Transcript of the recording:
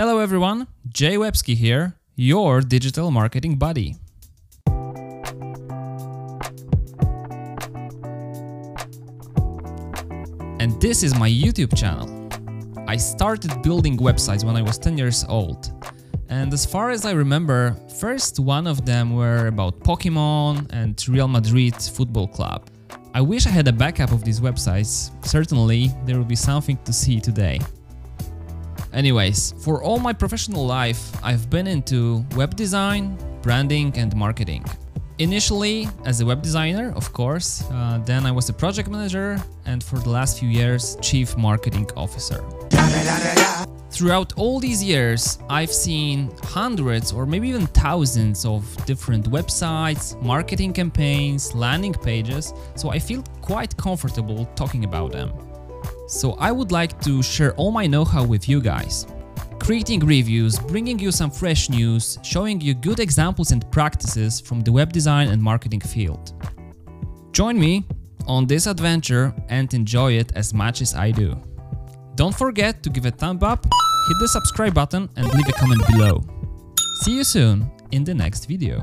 Hello everyone, Jay Webski here, your digital marketing buddy. And this is my YouTube channel. I started building websites when I was 10 years old. And as far as I remember, first one of them were about Pokemon and Real Madrid Football Club. I wish I had a backup of these websites, certainly there will be something to see today. Anyways, for all my professional life, I've been into web design, branding and marketing. Initially as a web designer, of course, uh, then I was a project manager and for the last few years, chief marketing officer. Throughout all these years, I've seen hundreds or maybe even thousands of different websites, marketing campaigns, landing pages, so I feel quite comfortable talking about them. So I would like to share all my know-how with you guys. Creating reviews, bringing you some fresh news, showing you good examples and practices from the web design and marketing field. Join me on this adventure and enjoy it as much as I do. Don't forget to give a thumb up, hit the subscribe button and leave a comment below. See you soon in the next video.